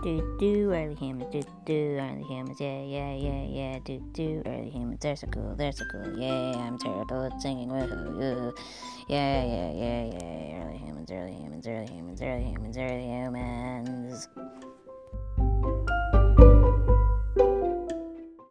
Do do early humans, do do early humans, yeah yeah yeah yeah, do do early humans. They're so cool, they're so cool. Yeah, I'm terrible at singing. Woohoo! Yeah yeah yeah yeah. Early humans, early humans, early humans, early humans, early humans.